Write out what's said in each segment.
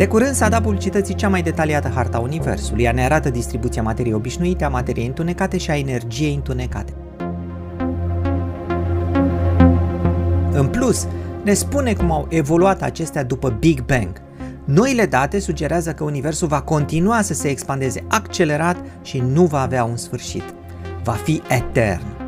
De curând s-a dat publicității cea mai detaliată harta Universului. Ea ne arată distribuția materiei obișnuite, a materiei întunecate și a energiei întunecate. În plus, ne spune cum au evoluat acestea după Big Bang. Noile date sugerează că Universul va continua să se expandeze accelerat și nu va avea un sfârșit. Va fi etern.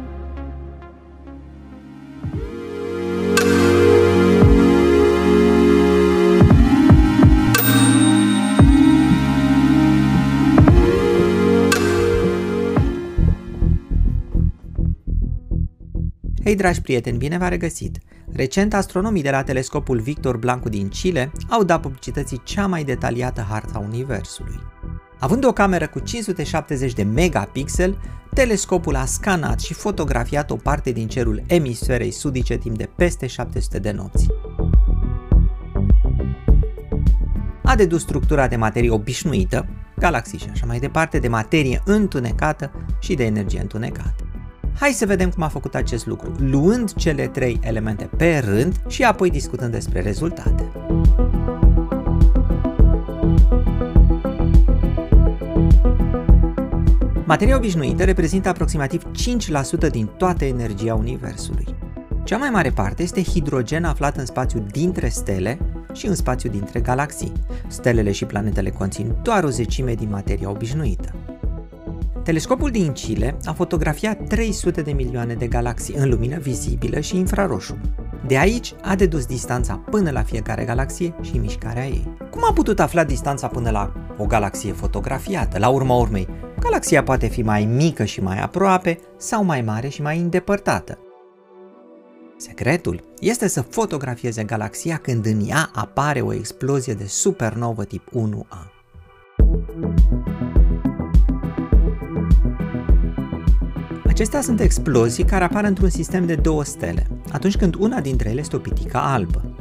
Hei dragi prieteni, bine v-a regăsit! Recent, astronomii de la telescopul Victor Blancu din Chile au dat publicității cea mai detaliată harta Universului. Având o cameră cu 570 de megapixel, telescopul a scanat și fotografiat o parte din cerul emisferei sudice timp de peste 700 de nopți. A dedus structura de materie obișnuită, galaxii și așa mai departe, de materie întunecată și de energie întunecată. Hai să vedem cum a făcut acest lucru, luând cele trei elemente pe rând și apoi discutând despre rezultate. Materia obișnuită reprezintă aproximativ 5% din toată energia Universului. Cea mai mare parte este hidrogen aflat în spațiu dintre stele și în spațiu dintre galaxii. Stelele și planetele conțin doar o zecime din materia obișnuită. Telescopul din Chile a fotografiat 300 de milioane de galaxii în lumină vizibilă și infraroșu. De aici a dedus distanța până la fiecare galaxie și mișcarea ei. Cum a putut afla distanța până la o galaxie fotografiată? La urma urmei, galaxia poate fi mai mică și mai aproape sau mai mare și mai îndepărtată. Secretul este să fotografieze galaxia când în ea apare o explozie de supernovă tip 1A. Acestea sunt explozii care apar într-un sistem de două stele, atunci când una dintre ele este o pitică albă.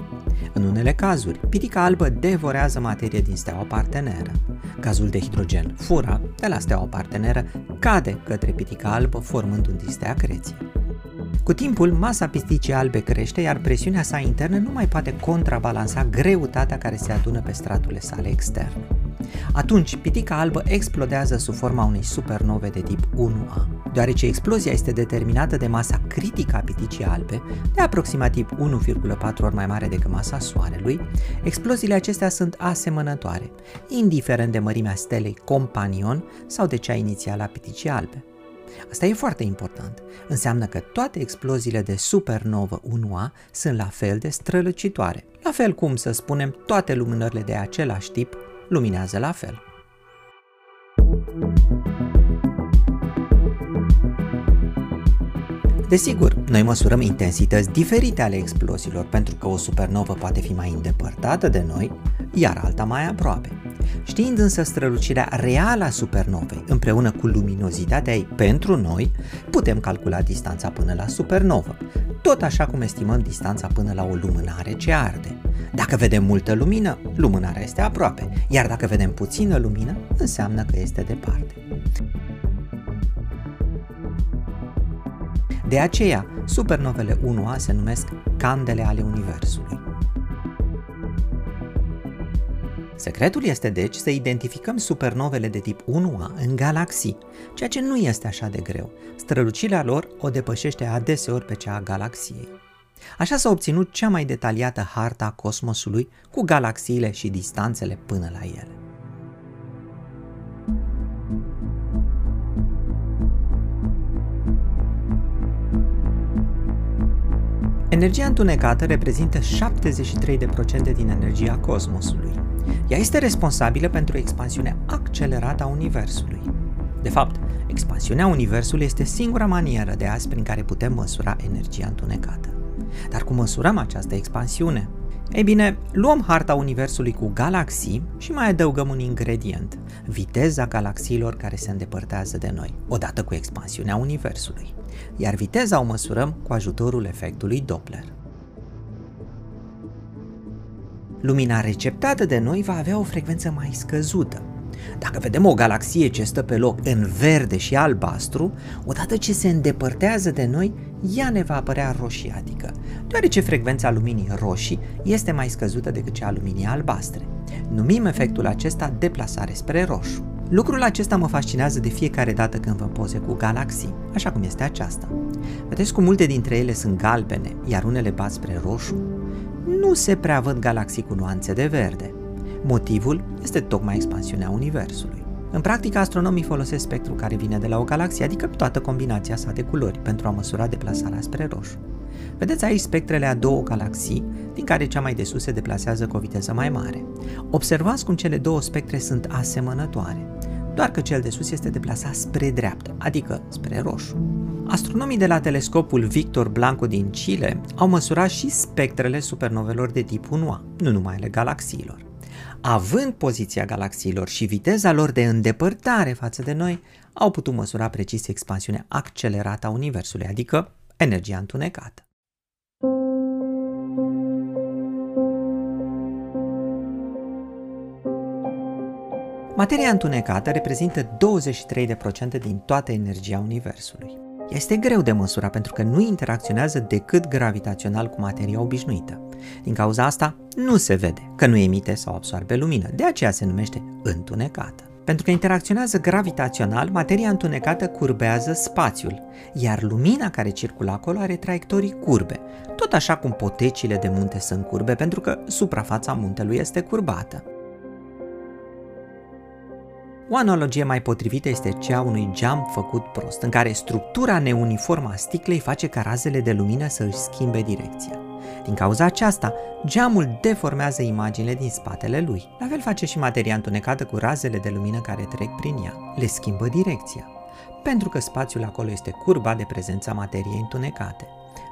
În unele cazuri, pitica albă devorează materie din steaua parteneră. Gazul de hidrogen, fura, de la steaua parteneră, cade către pitica albă formând un disc de acreție. Cu timpul, masa pisticii albe crește, iar presiunea sa internă nu mai poate contrabalansa greutatea care se adună pe straturile sale externe. Atunci, pitica albă explodează sub forma unei supernove de tip 1A. Deoarece explozia este determinată de masa critică a piticii albe, de aproximativ 1,4 ori mai mare decât masa Soarelui, exploziile acestea sunt asemănătoare, indiferent de mărimea stelei companion sau de cea inițială a piticii albe. Asta e foarte important. Înseamnă că toate exploziile de supernovă 1A sunt la fel de strălucitoare, la fel cum, să spunem, toate lumânările de același tip luminează la fel. Desigur, noi măsurăm intensități diferite ale exploziilor pentru că o supernovă poate fi mai îndepărtată de noi, iar alta mai aproape. Știind însă strălucirea reală a supernovei împreună cu luminozitatea ei pentru noi, putem calcula distanța până la supernovă, tot așa cum estimăm distanța până la o lumânare ce arde. Dacă vedem multă lumină, lumânarea este aproape, iar dacă vedem puțină lumină, înseamnă că este departe. De aceea, supernovele 1A se numesc candele ale Universului. Secretul este deci să identificăm supernovele de tip 1A în galaxii, ceea ce nu este așa de greu. Strălucirea lor o depășește adeseori pe cea a galaxiei. Așa s-a obținut cea mai detaliată harta a cosmosului cu galaxiile și distanțele până la ele. Energia întunecată reprezintă 73% din energia cosmosului. Ea este responsabilă pentru expansiunea accelerată a Universului. De fapt, expansiunea Universului este singura manieră de azi prin care putem măsura energia întunecată. Dar cum măsurăm această expansiune? Ei bine, luăm harta Universului cu galaxii și mai adăugăm un ingredient, viteza galaxiilor care se îndepărtează de noi, odată cu expansiunea Universului. Iar viteza o măsurăm cu ajutorul efectului Doppler. Lumina receptată de noi va avea o frecvență mai scăzută. Dacă vedem o galaxie ce stă pe loc în verde și albastru, odată ce se îndepărtează de noi, ea ne va apărea roșiatică, deoarece frecvența luminii roșii este mai scăzută decât cea a luminii albastre. Numim efectul acesta deplasare spre roșu. Lucrul acesta mă fascinează de fiecare dată când vă poze cu galaxii, așa cum este aceasta. Vedeți cum multe dintre ele sunt galbene, iar unele bat spre roșu? Nu se prea văd galaxii cu nuanțe de verde. Motivul este tocmai expansiunea Universului. În practică, astronomii folosesc spectrul care vine de la o galaxie, adică toată combinația sa de culori, pentru a măsura deplasarea spre roșu. Vedeți aici spectrele a două galaxii, din care cea mai de sus se deplasează cu o viteză mai mare. Observați cum cele două spectre sunt asemănătoare, doar că cel de sus este deplasat spre dreapta, adică spre roșu. Astronomii de la telescopul Victor Blanco din Chile au măsurat și spectrele supernovelor de tip 1A, nu numai ale galaxiilor. Având poziția galaxiilor și viteza lor de îndepărtare față de noi, au putut măsura precis expansiunea accelerată a Universului, adică energia întunecată. Materia întunecată reprezintă 23% din toată energia Universului. Este greu de măsurat pentru că nu interacționează decât gravitațional cu materia obișnuită. Din cauza asta, nu se vede că nu emite sau absorbe lumină, de aceea se numește întunecată. Pentru că interacționează gravitațional, materia întunecată curbează spațiul, iar lumina care circulă acolo are traiectorii curbe, tot așa cum potecile de munte sunt curbe pentru că suprafața muntelui este curbată. O analogie mai potrivită este cea a unui geam făcut prost, în care structura neuniformă a sticlei face ca razele de lumină să își schimbe direcția. Din cauza aceasta, geamul deformează imaginile din spatele lui. La fel face și materia întunecată cu razele de lumină care trec prin ea. Le schimbă direcția, pentru că spațiul acolo este curba de prezența materiei întunecate.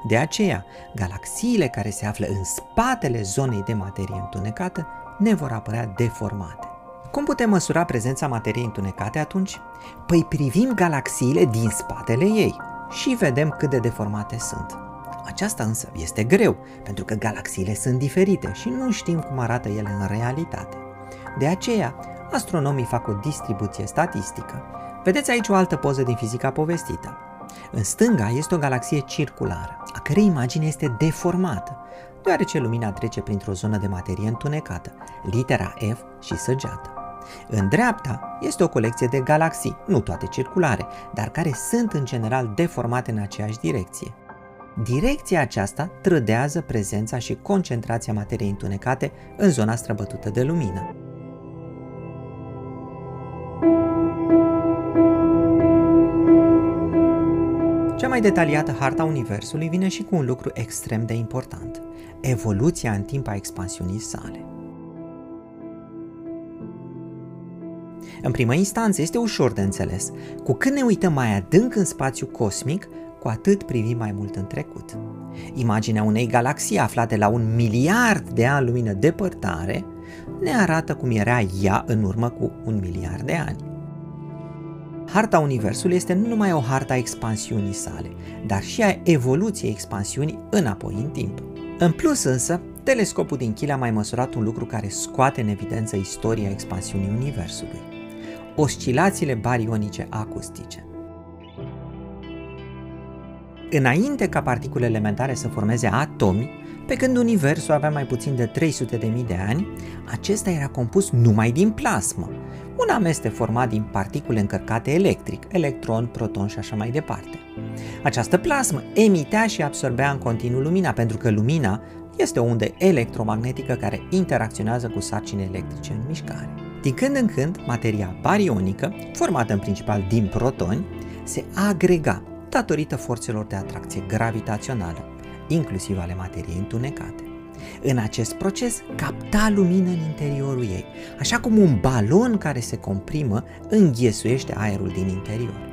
De aceea, galaxiile care se află în spatele zonei de materie întunecată ne vor apărea deformate. Cum putem măsura prezența materiei întunecate atunci? Păi privim galaxiile din spatele ei și vedem cât de deformate sunt. Aceasta însă este greu, pentru că galaxiile sunt diferite și nu știm cum arată ele în realitate. De aceea, astronomii fac o distribuție statistică. Vedeți aici o altă poză din fizica povestită. În stânga este o galaxie circulară, a cărei imagine este deformată, deoarece lumina trece printr-o zonă de materie întunecată, litera F și săgeată. În dreapta este o colecție de galaxii, nu toate circulare, dar care sunt în general deformate în aceeași direcție. Direcția aceasta trădează prezența și concentrația materiei întunecate în zona străbătută de lumină. Cea mai detaliată harta Universului vine și cu un lucru extrem de important, evoluția în timp a expansiunii sale. În primă instanță este ușor de înțeles. Cu cât ne uităm mai adânc în spațiu cosmic, cu atât privim mai mult în trecut. Imaginea unei galaxii aflate la un miliard de ani lumină depărtare ne arată cum era ea în urmă cu un miliard de ani. Harta Universului este nu numai o harta expansiunii sale, dar și a evoluției expansiunii înapoi în timp. În plus însă, telescopul din Chile a mai măsurat un lucru care scoate în evidență istoria expansiunii Universului oscilațiile barionice acustice. Înainte ca particule elementare să formeze atomi, pe când Universul avea mai puțin de 300.000 de ani, acesta era compus numai din plasmă, un amestec format din particule încărcate electric, electron, proton și așa mai departe. Această plasmă emitea și absorbea în continuu lumina, pentru că lumina este o undă electromagnetică care interacționează cu sarcini electrice în mișcare. Din când în când, materia barionică, formată în principal din protoni, se agrega datorită forțelor de atracție gravitațională, inclusiv ale materiei întunecate. În acest proces capta lumină în interiorul ei, așa cum un balon care se comprimă înghesuiește aerul din interior.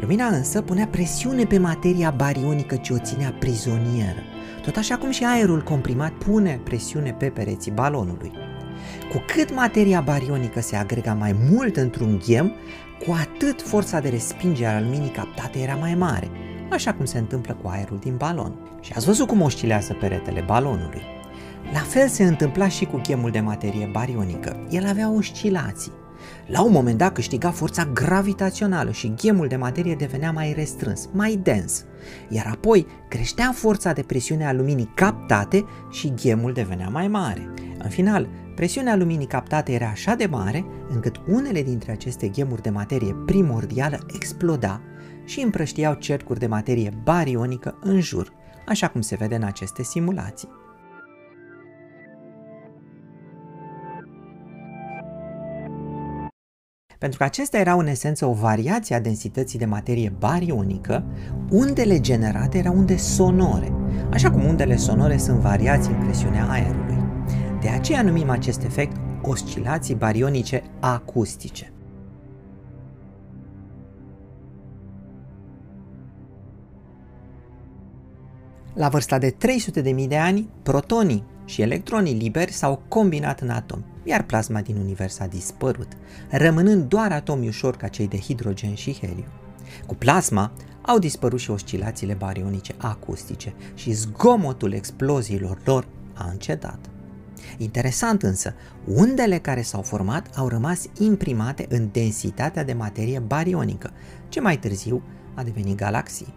Lumina însă punea presiune pe materia barionică ce o ținea prizonieră, tot așa cum și aerul comprimat pune presiune pe pereții balonului. Cu cât materia barionică se agrega mai mult într-un ghem, cu atât forța de respingere a luminii captate era mai mare, așa cum se întâmplă cu aerul din balon. Și ați văzut cum oscilează peretele balonului. La fel se întâmpla și cu ghemul de materie barionică. El avea oscilații. La un moment dat câștiga forța gravitațională și ghemul de materie devenea mai restrâns, mai dens, iar apoi creștea forța de presiune a luminii captate și ghemul devenea mai mare. În final, presiunea luminii captate era așa de mare încât unele dintre aceste ghemuri de materie primordială exploda și împrăștiau cercuri de materie barionică în jur, așa cum se vede în aceste simulații. Pentru că acestea erau în esență o variație a densității de materie barionică, undele generate erau unde sonore, așa cum undele sonore sunt variații în presiunea aerului. De aceea numim acest efect oscilații barionice acustice. La vârsta de 300.000 de ani, protonii și electronii liberi s-au combinat în atomi, iar plasma din univers a dispărut, rămânând doar atomi ușori ca cei de hidrogen și heliu. Cu plasma au dispărut și oscilațiile barionice acustice și zgomotul exploziilor lor a încetat. Interesant însă, undele care s-au format au rămas imprimate în densitatea de materie barionică, ce mai târziu a devenit galaxii.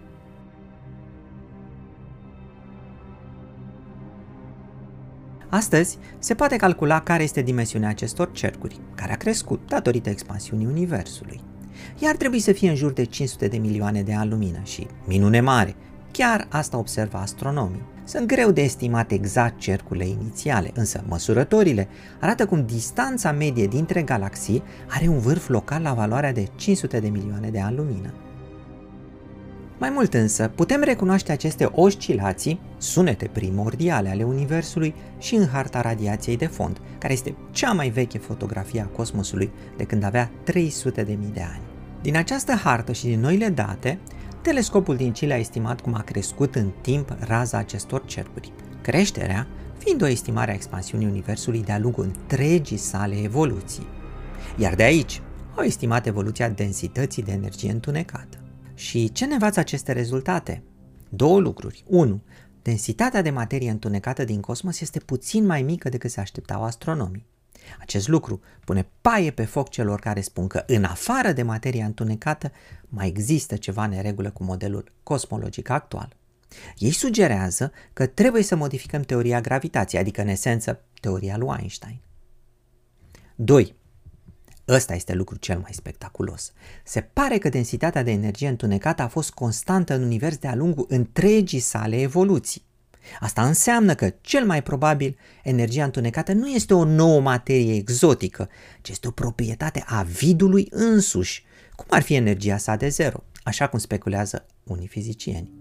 Astăzi se poate calcula care este dimensiunea acestor cercuri, care a crescut datorită expansiunii Universului. Ea ar trebui să fie în jur de 500 de milioane de ani lumină și, minune mare, chiar asta observă astronomii. Sunt greu de estimat exact cercurile inițiale, însă măsurătorile arată cum distanța medie dintre galaxii are un vârf local la valoarea de 500 de milioane de ani lumină. Mai mult însă, putem recunoaște aceste oscilații, sunete primordiale ale Universului și în harta radiației de fond, care este cea mai veche fotografie a cosmosului de când avea 300.000 de ani. Din această hartă și din noile date, telescopul din Chile a estimat cum a crescut în timp raza acestor cercuri, creșterea fiind o estimare a expansiunii Universului de-a lungul întregii sale evoluții. Iar de aici au estimat evoluția densității de energie întunecată. Și ce ne învață aceste rezultate? Două lucruri. 1. Densitatea de materie întunecată din cosmos este puțin mai mică decât se așteptau astronomii. Acest lucru pune paie pe foc celor care spun că în afară de materia întunecată mai există ceva neregulă cu modelul cosmologic actual. Ei sugerează că trebuie să modificăm teoria gravitației, adică în esență teoria lui Einstein. 2. Ăsta este lucrul cel mai spectaculos. Se pare că densitatea de energie întunecată a fost constantă în univers de-a lungul întregii sale evoluții. Asta înseamnă că, cel mai probabil, energia întunecată nu este o nouă materie exotică, ci este o proprietate a vidului însuși, cum ar fi energia sa de zero, așa cum speculează unii fizicieni.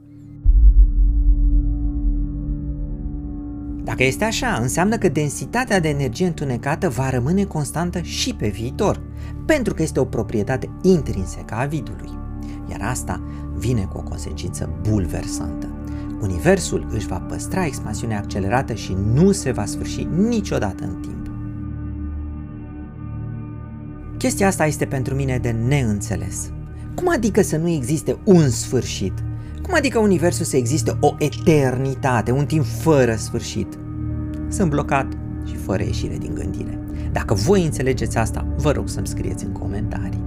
Dacă este așa, înseamnă că densitatea de energie întunecată va rămâne constantă și pe viitor, pentru că este o proprietate intrinsecă a vidului. Iar asta vine cu o consecință bulversantă. Universul își va păstra expansiunea accelerată și nu se va sfârși niciodată în timp. Chestia asta este pentru mine de neînțeles. Cum adică să nu existe un sfârșit? Cum adică Universul să existe o eternitate, un timp fără sfârșit? Sunt blocat și fără ieșire din gândire. Dacă voi înțelegeți asta, vă rog să-mi scrieți în comentarii.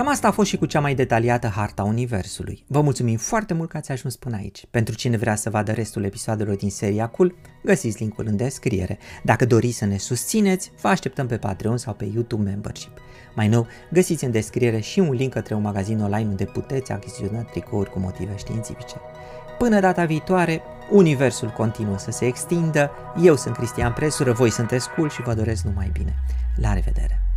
Cam asta a fost și cu cea mai detaliată harta Universului. Vă mulțumim foarte mult că ați ajuns până aici. Pentru cine vrea să vadă restul episoadelor din seria Cool, găsiți linkul în descriere. Dacă doriți să ne susțineți, vă așteptăm pe Patreon sau pe YouTube Membership. Mai nou, găsiți în descriere și un link către un magazin online unde puteți achiziționa tricouri cu motive științifice. Până data viitoare, universul continuă să se extindă, eu sunt Cristian Presură, voi sunteți cool și vă doresc numai bine. La revedere!